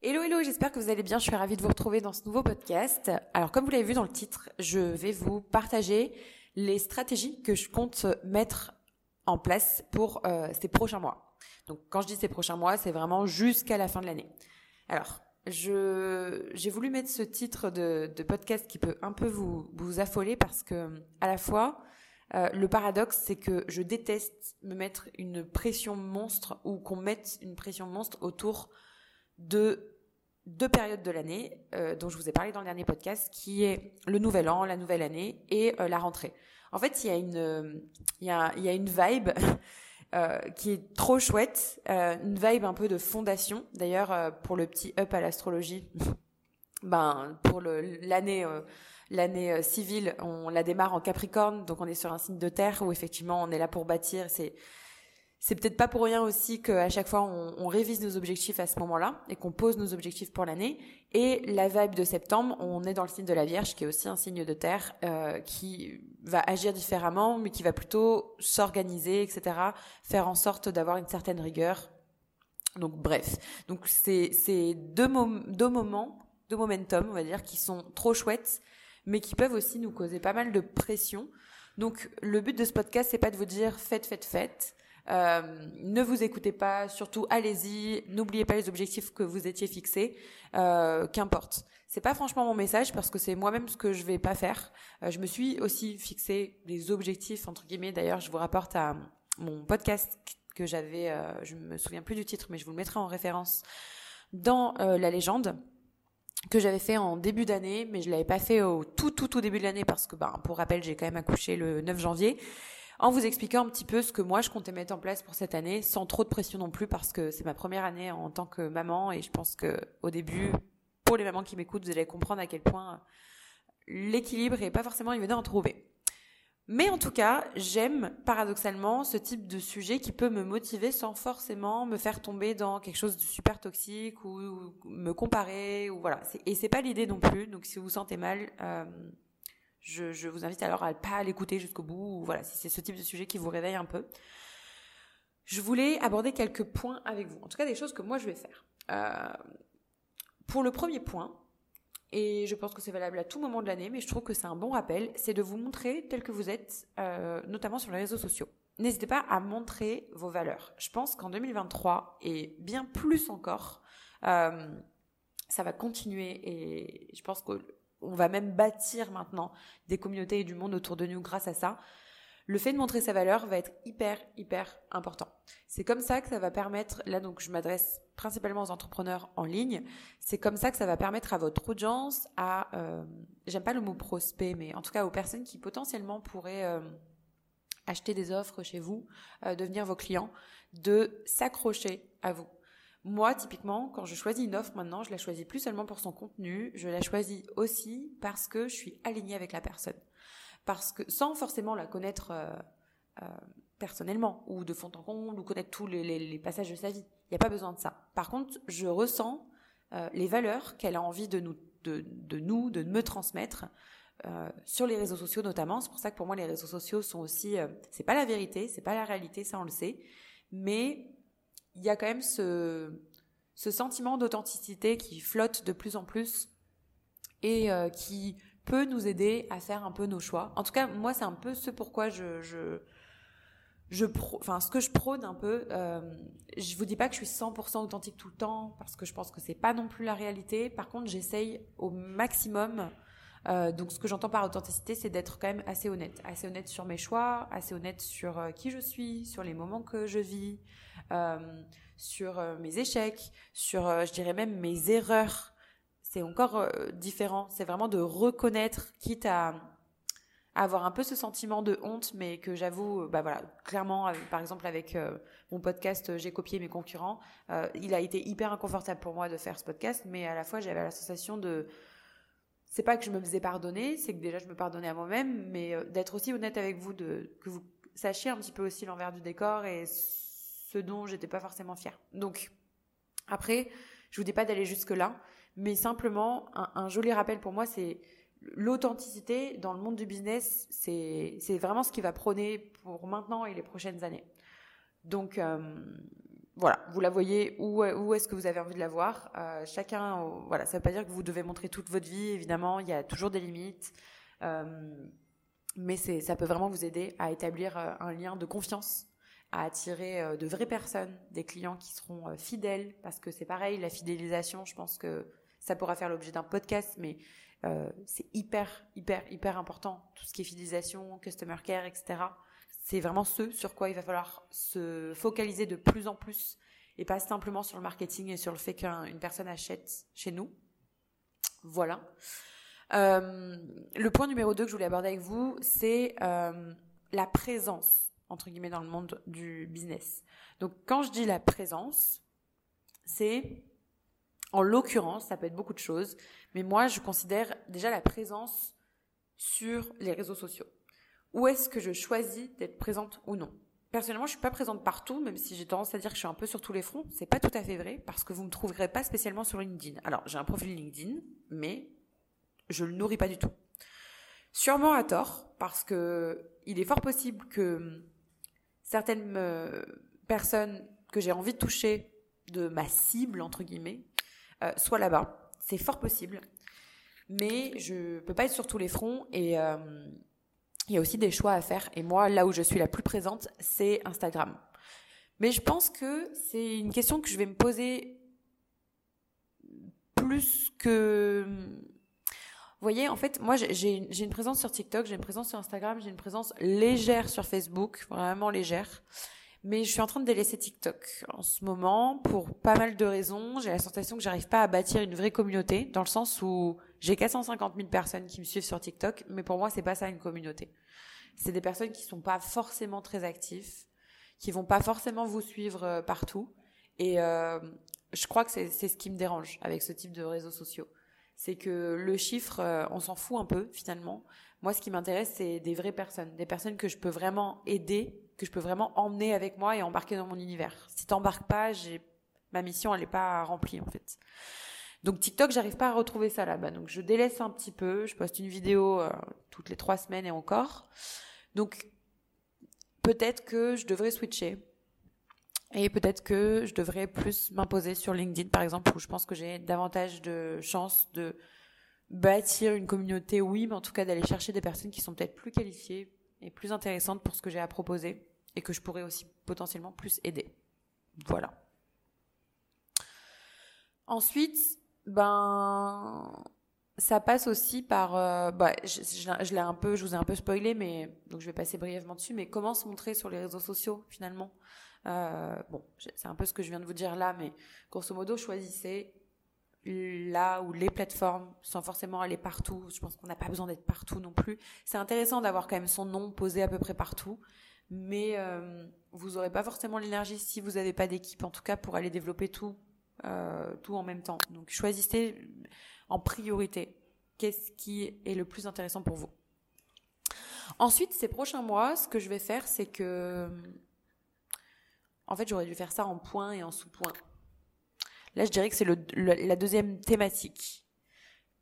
Hello, hello, j'espère que vous allez bien. Je suis ravie de vous retrouver dans ce nouveau podcast. Alors, comme vous l'avez vu dans le titre, je vais vous partager les stratégies que je compte mettre en place pour euh, ces prochains mois. Donc, quand je dis ces prochains mois, c'est vraiment jusqu'à la fin de l'année. Alors, je j'ai voulu mettre ce titre de, podcast qui peut un peu vous, vous affoler parce que à la fois euh, le paradoxe c'est que je déteste me mettre une pression monstre ou qu'on mette une pression monstre autour de deux périodes de l'année euh, dont je vous ai parlé dans le dernier podcast, qui est le nouvel an, la nouvelle année et euh, la rentrée. En fait, il y a une, il y a, il y a une vibe euh, qui est trop chouette, une vibe un peu de fondation. D'ailleurs, pour le petit up à l'astrologie, ben pour l'année l'année civile, on la démarre en Capricorne, donc on est sur un signe de terre où effectivement on est là pour bâtir. C'est c'est peut-être pas pour rien aussi qu'à chaque fois on, on, révise nos objectifs à ce moment-là et qu'on pose nos objectifs pour l'année. Et la vibe de septembre, on est dans le signe de la Vierge, qui est aussi un signe de terre, euh, qui va agir différemment, mais qui va plutôt s'organiser, etc., faire en sorte d'avoir une certaine rigueur. Donc bref, donc c'est c'est deux, deux moments, deux momentum, on va dire, qui sont trop chouettes, mais qui peuvent aussi nous causer pas mal de pression. Donc le but de ce podcast, c'est pas de vous dire faites, faites, faites. Euh, ne vous écoutez pas, surtout allez-y, n'oubliez pas les objectifs que vous étiez fixés, euh, qu'importe. C'est pas franchement mon message parce que c'est moi-même ce que je vais pas faire. Euh, je me suis aussi fixé des objectifs entre guillemets. D'ailleurs, je vous rapporte à mon podcast que j'avais, je me souviens plus du titre, mais je vous le mettrai en référence dans la légende que j'avais fait en début d'année, mais je l'avais pas fait au tout tout tout début de l'année parce que, bah, pour rappel, j'ai quand même accouché le 9 janvier en vous expliquant un petit peu ce que moi je comptais mettre en place pour cette année, sans trop de pression non plus, parce que c'est ma première année en tant que maman, et je pense que au début, pour les mamans qui m'écoutent, vous allez comprendre à quel point l'équilibre est pas forcément évident à trouver. Mais en tout cas, j'aime paradoxalement ce type de sujet qui peut me motiver sans forcément me faire tomber dans quelque chose de super toxique ou, me comparer ou voilà. Et c'est pas l'idée non plus. Donc si vous vous sentez mal, euh, je, vous invite alors à pas l'écouter jusqu'au bout, ou voilà, si c'est ce type de sujet qui vous réveille un peu. Je voulais aborder quelques points avec vous, en tout cas des choses que moi je vais faire. Euh, pour le premier point, et je pense que c'est valable à tout moment de l'année, mais je trouve que c'est un bon rappel, c'est de vous montrer tel que vous êtes, euh, notamment sur les réseaux sociaux. N'hésitez pas à montrer vos valeurs. Je pense qu'en 2023, et bien plus encore, euh, ça va continuer, et je pense que on va même bâtir maintenant des communautés et du monde autour de nous grâce à ça. Le fait de montrer sa valeur va être hyper, hyper important. C'est comme ça que ça va permettre, là donc je m'adresse principalement aux entrepreneurs en ligne, c'est comme ça que ça va permettre à votre audience, à, euh, j'aime pas le mot prospect, mais en tout cas aux personnes qui potentiellement pourraient euh, acheter des offres chez vous, euh, devenir vos clients, de s'accrocher à vous. Moi, typiquement, quand je choisis une offre maintenant, je la choisis plus seulement pour son contenu, je la choisis aussi parce que je suis alignée avec la personne. Parce que, sans forcément la connaître euh, euh, personnellement, ou de fond en comble, ou connaître tous les, passages de sa vie. Il n'y a pas besoin de ça. Par contre, je ressens euh, les valeurs qu'elle a envie de nous, de, nous, de me transmettre. Sur les réseaux sociaux notamment, c'est pour ça que pour moi les réseaux sociaux sont aussi, euh, c'est pas la vérité, c'est pas la réalité, ça on le sait, mais il y a quand même ce, sentiment d'authenticité qui flotte de plus en plus et euh, qui peut nous aider à faire un peu nos choix. En tout cas, moi, c'est un peu ce pourquoi je, je, je enfin, ce que je prône un peu. Euh, je vous dis pas que je suis 100% authentique tout le temps parce que je pense que c'est pas non plus la réalité. Par contre, j'essaye au maximum. Euh, donc, ce que j'entends par authenticité, c'est d'être quand même assez honnête, assez honnête sur mes choix, assez honnête sur euh, qui je suis, sur les moments que je vis, sur euh, mes échecs, sur, euh, je dirais même mes erreurs. C'est encore différent. C'est vraiment de reconnaître, quitte à, avoir un peu ce sentiment de honte, mais que j'avoue, bah voilà, clairement, par exemple avec mon podcast, j'ai copié mes concurrents. il a été hyper inconfortable pour moi de faire ce podcast, mais à la fois j'avais la sensation de c'est pas que je me faisais pardonner, c'est que déjà je me pardonnais à moi-même, mais d'être aussi honnête avec vous, que vous sachiez un petit peu aussi l'envers du décor et ce dont j'étais pas forcément fière. Donc après, je vous dis pas d'aller jusque là, mais simplement un, joli rappel pour moi, c'est l'authenticité dans le monde du business, c'est vraiment ce qui va prôner pour maintenant et les prochaines années. Donc euh, voilà, vous la voyez où, où est-ce que vous avez envie de la voir? Euh, chacun, voilà, ça veut pas dire que vous devez montrer toute votre vie, évidemment, il y a toujours des limites. Euh, mais ça peut vraiment vous aider à établir euh, un lien de confiance, à attirer de vraies personnes, des clients qui seront fidèles, parce que c'est pareil, la fidélisation, je pense que ça pourra faire l'objet d'un podcast, mais c'est hyper, hyper, hyper important, tout ce qui est fidélisation, customer care, etc c'est vraiment ce sur quoi il va falloir se focaliser de plus en plus et pas simplement sur le marketing et sur le fait qu'une personne achète chez nous. Voilà. Euh, le point numéro 2 que je voulais aborder avec vous, c'est euh, la présence, entre guillemets, dans le monde du business. Donc quand je dis la présence, c'est, en l'occurrence, ça peut être beaucoup de choses, mais moi je considère déjà la présence sur les réseaux sociaux où est-ce que je choisis d'être présente ou non? Personnellement, je suis pas présente partout, même si j'ai tendance à dire que je suis un peu sur tous les fronts. C'est pas tout à fait vrai parce que vous me trouverez pas spécialement sur LinkedIn. Alors, j'ai un profil LinkedIn, mais je le nourris pas du tout. Sûrement à tort, parce que il est fort possible que certaines euh, personnes que j'ai envie de toucher de ma cible entre guillemets euh, soient là-bas. C'est fort possible, mais je peux pas être sur tous les fronts et euh, il y a aussi des choix à faire. Et moi, là où je suis la plus présente, c'est Instagram. Mais je pense que c'est une question que je vais me poser plus que... Vous voyez, en fait, moi, j'ai une présence sur TikTok, j'ai une présence sur Instagram, j'ai une présence légère sur Facebook, vraiment légère. Mais je suis en train de délaisser TikTok en ce moment pour pas mal de raisons. J'ai la sensation que j'arrive pas à bâtir une vraie communauté, dans le sens où j'ai 450 000 personnes qui me suivent sur TikTok, mais pour moi, c'est pas ça une communauté. C'est des personnes qui sont pas forcément très actifs, qui vont pas forcément vous suivre euh, partout. Et euh, je crois que c'est ce qui me dérange avec ce type de réseaux sociaux. C'est que le chiffre, euh, on s'en fout un peu finalement. Moi, ce qui m'intéresse, c'est des vraies personnes, des personnes que je peux vraiment aider, que je peux vraiment emmener avec moi et embarquer dans mon univers. Si t'embarques pas, ma mission, elle est pas remplie en fait. Donc TikTok, j'arrive pas à retrouver ça là-bas. Donc je délaisse un petit peu. Je poste une vidéo euh, toutes les trois semaines et encore. Donc peut-être que je devrais switcher. Et peut-être que je devrais plus m'imposer sur LinkedIn, par exemple, où je pense que j'ai davantage de chances de bâtir une communauté, oui, mais en tout cas d'aller chercher des personnes qui sont peut-être plus qualifiées et plus intéressantes pour ce que j'ai à proposer et que je pourrais aussi potentiellement plus aider. Voilà. Ensuite, ben, ça passe aussi par, euh, bah, je, l'ai un peu, je vous ai un peu spoilé, mais donc je vais passer brièvement dessus. Mais comment se montrer sur les réseaux sociaux finalement? Euh, Bon, c'est un peu ce que je viens de vous dire là, mais grosso modo, choisissez là où les plateformes, sans forcément aller partout. Je pense qu'on n'a pas besoin d'être partout non plus. C'est intéressant d'avoir quand même son nom posé à peu près partout, mais euh, vous n'aurez pas forcément l'énergie si vous n'avez pas d'équipe, en tout cas pour aller développer tout tout en même temps. Donc choisissez en priorité qu'est-ce qui est le plus intéressant pour vous? Ensuite, ces prochains mois, ce que je vais faire, c'est que... En fait, j'aurais dû faire ça en point et en sous-point. Là, je dirais que c'est la deuxième thématique.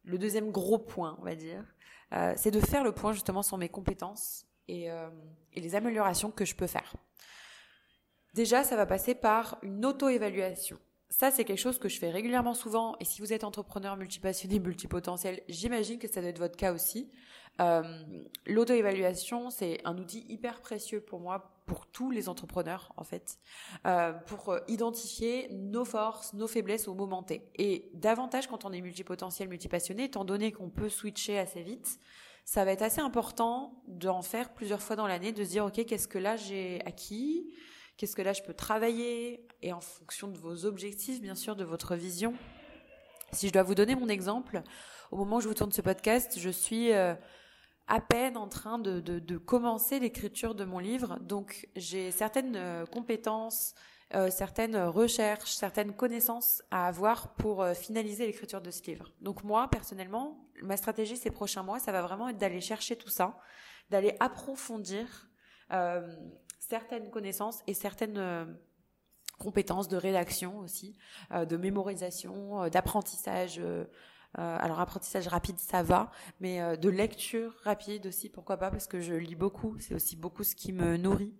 Le deuxième gros point, on va dire. Euh, c'est de faire le point justement sur mes compétences et, euh, et les améliorations que je peux faire. Déjà, ça va passer par une auto-évaluation ça, c'est quelque chose que je fais régulièrement souvent. Et si vous êtes entrepreneur multipassionné, multipotentiel, j'imagine que ça doit être votre cas aussi. Euh, L'auto-évaluation, c'est un outil hyper précieux pour moi, pour tous les entrepreneurs en fait, euh, pour euh, identifier nos forces, nos faiblesses au moment T. Et davantage quand on est multipotentiel, multipassionné, étant donné qu'on peut switcher assez vite, ça va être assez important d'en faire plusieurs fois dans l'année, de se dire ok, qu'est-ce que là j'ai acquis? Qu'est-ce que là je peux travailler Et en fonction de vos objectifs, bien sûr, de votre vision. Si je dois vous donner mon exemple, au moment où je vous tourne ce podcast, je suis euh, à peine en train de, de, commencer l'écriture de mon livre. Donc j'ai certaines euh, compétences, euh, certaines recherches, certaines connaissances à avoir pour finaliser l'écriture de ce livre. Donc moi, personnellement, ma stratégie ces prochains mois, ça va vraiment être d'aller chercher tout ça, d'aller approfondir certaines connaissances et certaines euh, compétences de rédaction aussi, euh, de mémorisation, euh, d'apprentissage. alors apprentissage rapide, ça va, mais de lecture rapide aussi, pourquoi pas, parce que je lis beaucoup, c'est aussi beaucoup ce qui me nourrit.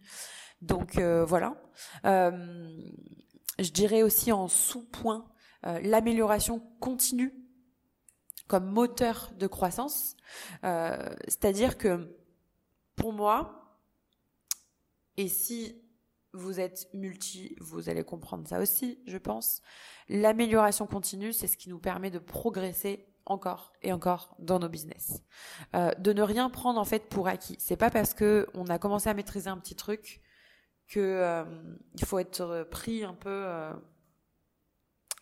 Donc voilà. je dirais aussi en sous-point l'amélioration continue comme moteur de croissance. C'est-à-dire que pour moi, et si vous êtes multi, vous allez comprendre ça aussi, je pense. L'amélioration continue, c'est ce qui nous permet de progresser encore et encore dans nos business. Euh, de ne rien prendre en fait pour acquis. C'est pas parce que on a commencé à maîtriser un petit truc que euh, il faut être pris un peu euh,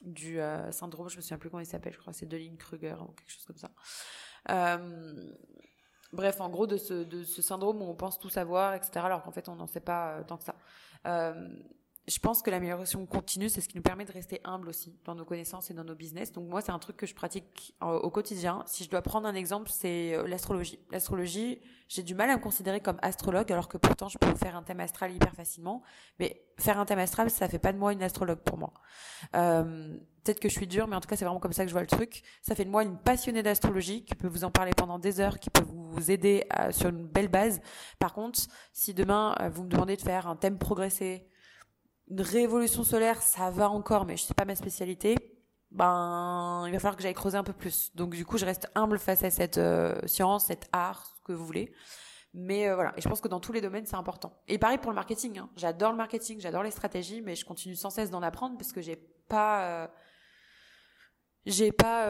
du syndrome. Je me souviens plus comment il s'appelle. Je crois c'est Deline Kruger ou quelque chose comme ça. Bref, en gros de ce, de ce syndrome où on pense tout savoir, etc. Alors qu'en fait on n'en sait pas tant que ça. Euh, je pense que l'amélioration continue, c'est ce qui nous permet de rester humble aussi dans nos connaissances et dans nos business. Donc moi, c'est un truc que je pratique au quotidien. Si je dois prendre un exemple, c'est euh, l'astrologie. L'astrologie, j'ai du mal à me considérer comme astrologue, alors que pourtant je peux faire un thème astral hyper facilement. Mais faire un thème astral, ça fait pas de moi une astrologue pour moi. Euh, Peut-être que je suis dure, mais en tout cas, c'est vraiment comme ça que je vois le truc. Ça fait de moi une passionnée d'astrologie qui peut vous en parler pendant des heures, qui peut vous aider à, sur une belle base. Par contre, si demain euh, vous me demandez de faire un thème progressé, une révolution solaire, ça va encore, mais je sais pas ma spécialité. Ben, il va falloir que j'aille creuser un peu plus. Donc du coup, je reste humble face à cette euh, science, cet art, ce que vous voulez. Mais euh, voilà, et je pense que dans tous les domaines, c'est important. Et pareil pour le marketing. Hein. J'adore le marketing, j'adore les stratégies, mais je continue sans cesse d'en apprendre parce que j'ai pas, euh, j'ai pas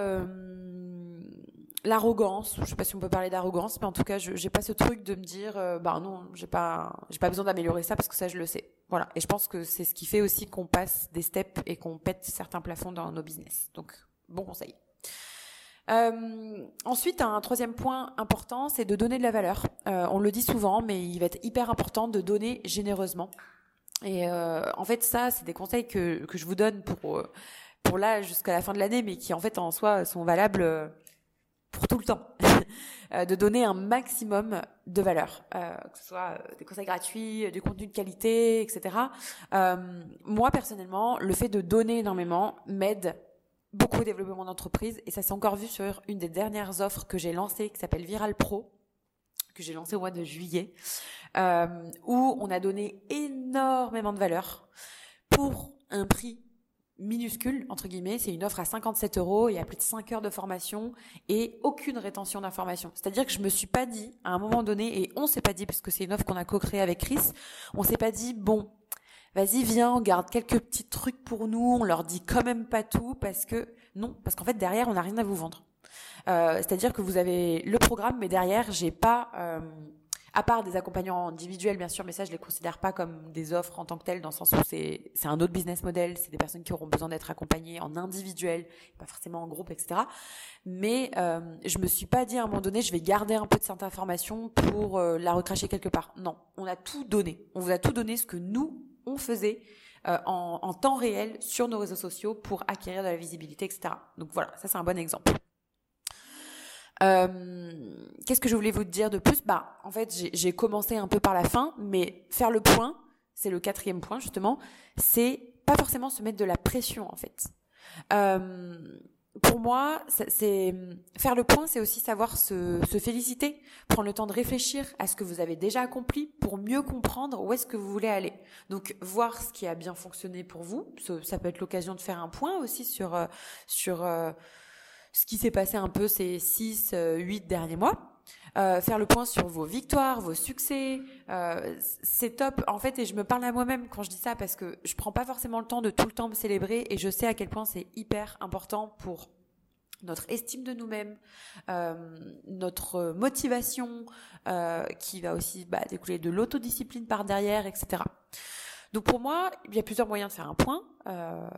l'arrogance, je sais pas si on peut parler d'arrogance, mais en tout cas, je j'ai pas ce truc de me dire, bah non, j'ai pas, j'ai pas besoin d'améliorer ça parce que ça je le sais. Voilà. Et je pense que c'est ce qui fait aussi qu'on passe des steps et qu'on pète certains plafonds dans nos business. Donc, bon conseil. Euh, ensuite, un troisième point important, c'est de donner de la valeur. Euh, on le dit souvent, mais il va être hyper important de donner généreusement. Et euh, en fait, ça, c'est des conseils que, que je vous donne pour pour là jusqu'à la fin de l'année, mais qui en fait en soi sont valables pour tout le temps, euh, de donner un maximum de valeur, euh, que ce soit euh, des conseils gratuits, du contenu de qualité, etc. moi personnellement, le fait de donner énormément m'aide beaucoup au développement mon entreprise et ça s'est encore vu sur une des dernières offres que j'ai lancées qui s'appelle Viral Pro que j'ai lancé au mois de juillet, où on a donné énormément de valeur pour un prix minuscule, entre guillemets, c'est une offre à 57 euros, il y a plus de 5 heures de formation et aucune rétention d'informations. C'est-à-dire que je me suis pas dit, à un moment donné, et on s'est pas dit, parce que c'est une offre qu'on a co-créée avec Chris, on s'est pas dit, bon, vas-y, viens, on garde quelques petits trucs pour nous, on leur dit quand même pas tout, parce que, non, parce qu'en fait, derrière, on n'a rien à vous vendre. Euh, c'est-à-dire que vous avez le programme, mais derrière, j'ai pas... Euh, à part des accompagnants individuels, bien sûr, mais ça, je les considère pas comme des offres en tant que telles, dans le sens où c'est, c'est un autre business model, c'est des personnes qui auront besoin d'être accompagnées en individuel, pas forcément en groupe, etc. Mais euh, je me suis pas dit à un moment donné, je vais garder un peu de cette information pour euh, la recracher quelque part. Non, on a tout donné. On vous a tout donné ce que nous, on faisait euh, en, en temps réel sur nos réseaux sociaux pour acquérir de la visibilité, etc. Donc voilà, ça c'est un bon exemple. Euh, Qu'est-ce que je voulais vous dire de plus? Bah, en fait, j'ai commencé un peu par la fin, mais faire le point, c'est le quatrième point justement, c'est pas forcément se mettre de la pression en fait. Euh, pour moi, c'est faire le point, c'est aussi savoir se, se, féliciter, prendre le temps de réfléchir à ce que vous avez déjà accompli pour mieux comprendre où est-ce que vous voulez aller. Donc voir ce qui a bien fonctionné pour vous, ça peut être l'occasion de faire un point aussi sur euh, sur euh, ce qui s'est passé un peu ces 6, 8 euh, derniers mois. Euh, faire le point sur vos victoires, vos succès, euh, c'est top. En fait, et je me parle à moi-même quand je dis ça parce que je prends pas forcément le temps de tout le temps me célébrer et je sais à quel point c'est hyper important pour notre estime de nous-mêmes, euh, notre motivation, euh, qui va aussi bah, découler de l'autodiscipline par derrière, etc. Donc pour moi, il y a plusieurs moyens de faire un point. Euh,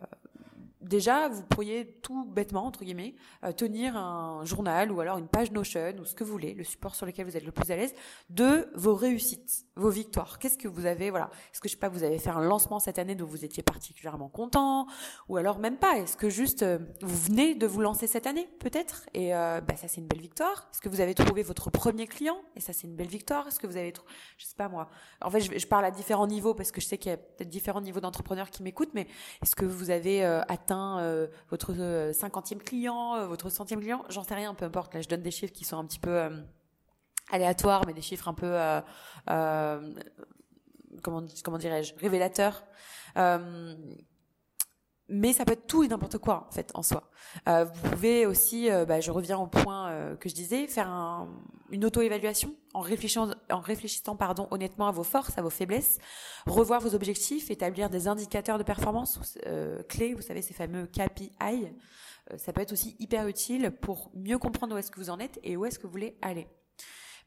déjà, vous pourriez tout bêtement, entre guillemets, euh, tenir un journal ou alors une page Notion ou ce que vous voulez, le support sur lequel vous êtes le plus à l'aise, de vos réussites, vos victoires. Qu'est-ce que vous avez, voilà. Est-ce que, je sais pas, vous avez fait un lancement cette année dont vous étiez particulièrement content ou alors même pas? Est-ce que juste, euh, vous venez de vous lancer cette année, peut-être? Et euh, bah, ça, c'est une belle victoire. Est-ce que vous avez trouvé votre premier client? Et ça, c'est une belle victoire. Est-ce que vous avez, je sais pas moi. En fait, je, parle à différents niveaux parce que je sais qu'il y a peut-être différents niveaux d'entrepreneurs qui m'écoutent, mais est-ce que vous avez atteint euh, votre euh, cinquantième client, euh, votre centième client, j'en sais rien, peu importe. Là, je donne des chiffres qui sont un petit peu aléatoires, mais des chiffres un peu comment comment dirais-je révélateurs. mais ça peut être tout et n'importe quoi en fait en soi. Euh, vous pouvez aussi, euh, bah, je reviens au point euh, que je disais, faire un, une auto-évaluation en réfléchissant, en réfléchissant pardon honnêtement à vos forces, à vos faiblesses, revoir vos objectifs, établir des indicateurs de performance clés, vous savez ces fameux KPI. ça peut être aussi hyper utile pour mieux comprendre où est-ce que vous en êtes et où est-ce que vous voulez aller.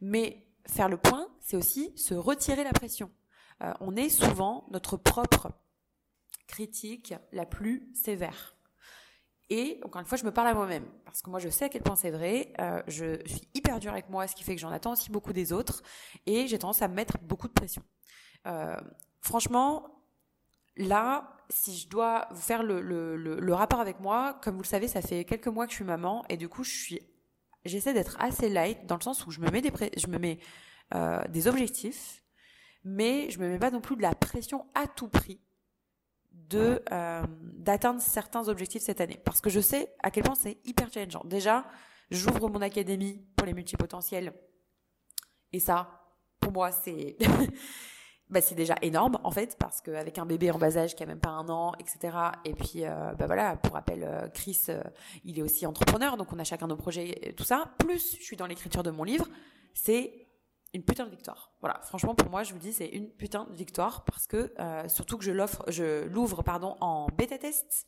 Mais faire le point, c'est aussi se retirer la pression. on est souvent notre propre critique la plus sévère. Et encore une fois, je me parle à moi-même parce que moi, je sais à quel point c'est vrai. Euh, je suis hyper dure avec moi, ce qui fait que j'en attends aussi beaucoup des autres, et j'ai tendance à me mettre beaucoup de pression. Euh, franchement, là, si je dois vous faire le, rapport avec moi, comme vous le savez, ça fait quelques mois que je suis maman, et du coup, je suis, j'essaie d'être assez light dans le sens où je me mets des, je me mets euh, des objectifs, mais je me mets pas non plus de la pression à tout prix de euh, d'atteindre certains objectifs cette année. Parce que je sais à quel point c'est hyper challengeant. Déjà, j'ouvre mon académie pour les multipotentiels. Et ça, pour moi, c'est bah, c'est déjà énorme en fait parce qu'avec un bébé en bas âge qui a même pas un an, etc. Et puis euh, bah voilà, pour rappel, euh, Chris, il est aussi entrepreneur, donc on a chacun nos projets, et tout ça. Plus, je suis dans l'écriture de mon livre, c'est une putain de victoire. Voilà, franchement pour moi, je vous dis c'est une putain de victoire parce que euh, surtout que je l'offre, je l'ouvre pardon en bêta test.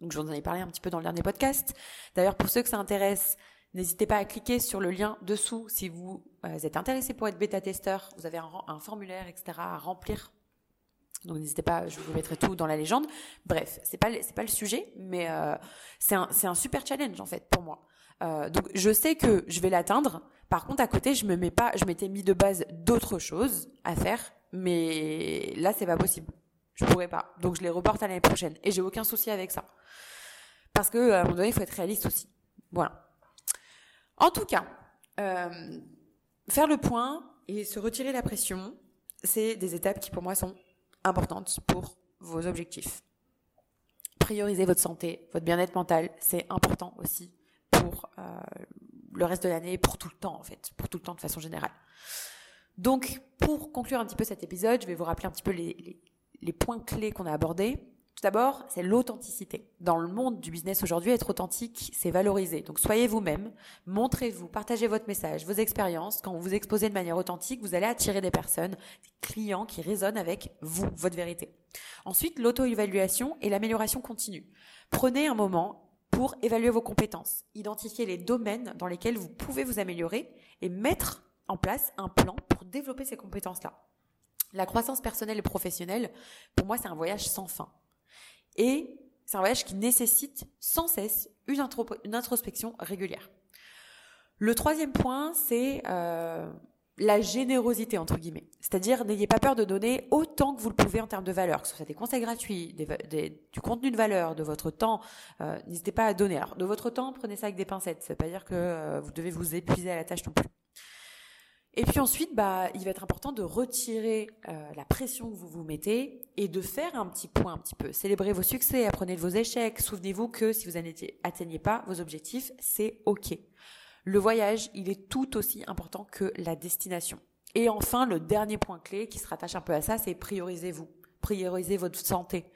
Donc je vous en ai parlé un petit peu dans le dernier podcast. D'ailleurs pour ceux que ça intéresse, n'hésitez pas à cliquer sur le lien dessous si vous euh, êtes intéressé pour être bêta testeur. Vous avez un, formulaire etc à remplir. Donc n'hésitez pas, je vous mettrai tout dans la légende. Bref, c'est pas c'est pas le sujet, mais euh, c'est un un super challenge en fait pour moi. Euh, donc je sais que je vais l'atteindre. Par contre, à côté, je me mets pas, je m'étais mis de base d'autres choses à faire, mais là, c'est pas possible. Je pourrais pas. Donc je les reporte à l'année prochaine. Et j'ai aucun souci avec ça. Parce que à un moment donné, il faut être réaliste aussi. Voilà. En tout cas, euh, faire le point et se retirer la pression, c'est des étapes qui pour moi sont importantes pour vos objectifs. Prioriser votre santé, votre bien-être mental, c'est important aussi pour euh, le reste de l'année, pour tout le temps en fait, pour tout le temps de façon générale. Donc, pour conclure un petit peu cet épisode, je vais vous rappeler un petit peu les, points clés qu'on a abordés. Tout d'abord, c'est l'authenticité. Dans le monde du business aujourd'hui, être authentique, c'est valoriser. Donc soyez vous-même, montrez-vous, partagez votre message, vos expériences. Quand vous vous exposez de manière authentique, vous allez attirer des personnes, des clients qui résonnent avec vous, votre vérité. Ensuite, l'auto-évaluation et l'amélioration continue. Prenez un moment pour évaluer vos compétences, identifier les domaines dans lesquels vous pouvez vous améliorer et mettre en place un plan pour développer ces compétences-là. La croissance personnelle et professionnelle, pour moi, c'est un voyage sans fin. Et c'est un voyage qui nécessite sans cesse une, introspection régulière. Le troisième point, c'est euh, la générosité entre guillemets. C'est-à-dire n'ayez pas peur de donner autant que vous le pouvez en termes de valeur, que ce soit des conseils gratuits, du contenu de valeur, de votre temps. Euh, n'hésitez pas à donner. Alors de votre temps, prenez ça avec des pincettes. Ça veut pas dire que euh, vous devez vous épuiser à la tâche non plus. Et puis ensuite, bah, il va être important de retirer euh, la pression que vous vous mettez et de faire un petit point un petit peu. Célébrez vos succès, apprenez de vos échecs. Souvenez-vous que si vous n'atteignez pas vos objectifs, c'est ok. Le voyage, il est tout aussi important que la destination. Et enfin, le dernier point clé qui se rattache un peu à ça, c'est priorisez-vous. Priorisez votre santé,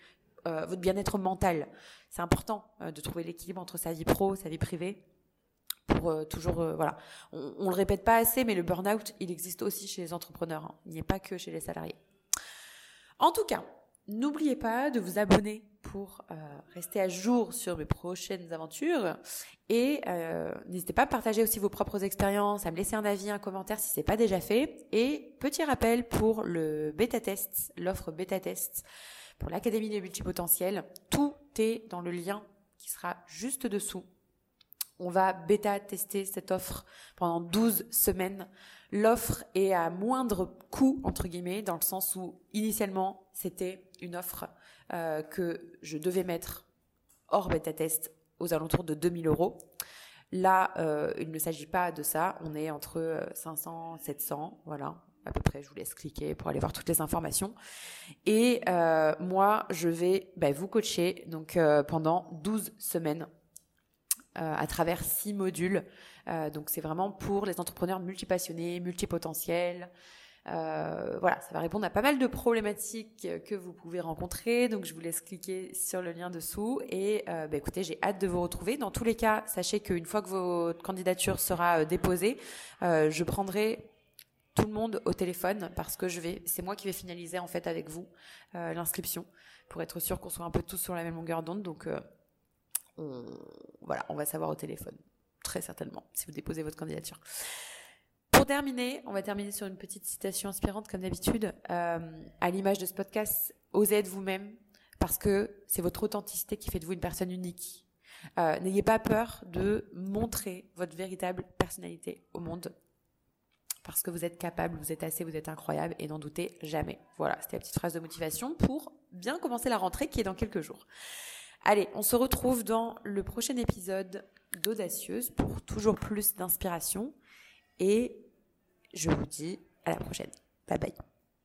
euh, votre bien-être mental. C'est important euh, de trouver l'équilibre entre sa vie pro, sa vie privée pour euh, toujours voilà on, on le répète pas assez mais le burn-out il existe aussi chez les entrepreneurs hein. il n'y est pas que chez les salariés en tout cas N'oubliez pas de vous abonner pour euh, rester à jour sur mes prochaines aventures et euh, n'hésitez pas à partager aussi vos propres expériences, à me laisser un avis, un commentaire si c'est pas déjà fait. Et petit rappel pour le bêta test, l'offre bêta test pour l'Académie des multipotentiels, tout est dans le lien qui sera juste dessous. On va bêta tester cette offre pendant 12 semaines L'offre est à moindre coût, entre guillemets, dans le sens où initialement, c'était une offre euh, que je devais mettre hors bêta test aux alentours de 2000 euros. Là, euh, il ne s'agit pas de ça. On est entre 500, 700, voilà, à peu près. Je vous laisse cliquer pour aller voir toutes les informations. Et euh, moi, je vais bah, vous coacher donc pendant 12 semaines à travers six modules euh, donc c'est vraiment pour les entrepreneurs multipassionnés, multipotentiels, Euh, voilà, ça va répondre à pas mal de problématiques que vous pouvez rencontrer. Donc, je vous laisse cliquer sur le lien dessous. Et euh, bah, écoutez, j'ai hâte de vous retrouver. Dans tous les cas, sachez qu'une fois que votre candidature sera euh, déposée, je prendrai tout le monde au téléphone parce que c'est moi qui vais finaliser en fait avec vous l'inscription pour être sûr qu'on soit un peu tous sur la même longueur d'onde. Donc, voilà, on va savoir au téléphone très certainement si vous déposez votre candidature. Pour terminer, on va terminer sur une petite citation inspirante comme d'habitude. Euh, à l'image de ce podcast, osez être vous-même parce que c'est votre authenticité qui fait de vous une personne unique. Euh, n'ayez pas peur de montrer votre véritable personnalité au monde parce que vous êtes capable, vous êtes assez, vous êtes incroyable et n'en doutez jamais. Voilà, c'était la petite phrase de motivation pour bien commencer la rentrée qui est dans quelques jours. Allez, on se retrouve dans le prochain épisode d'Audacieuse pour toujours plus d'inspiration et je vous dis à la prochaine. Bye bye.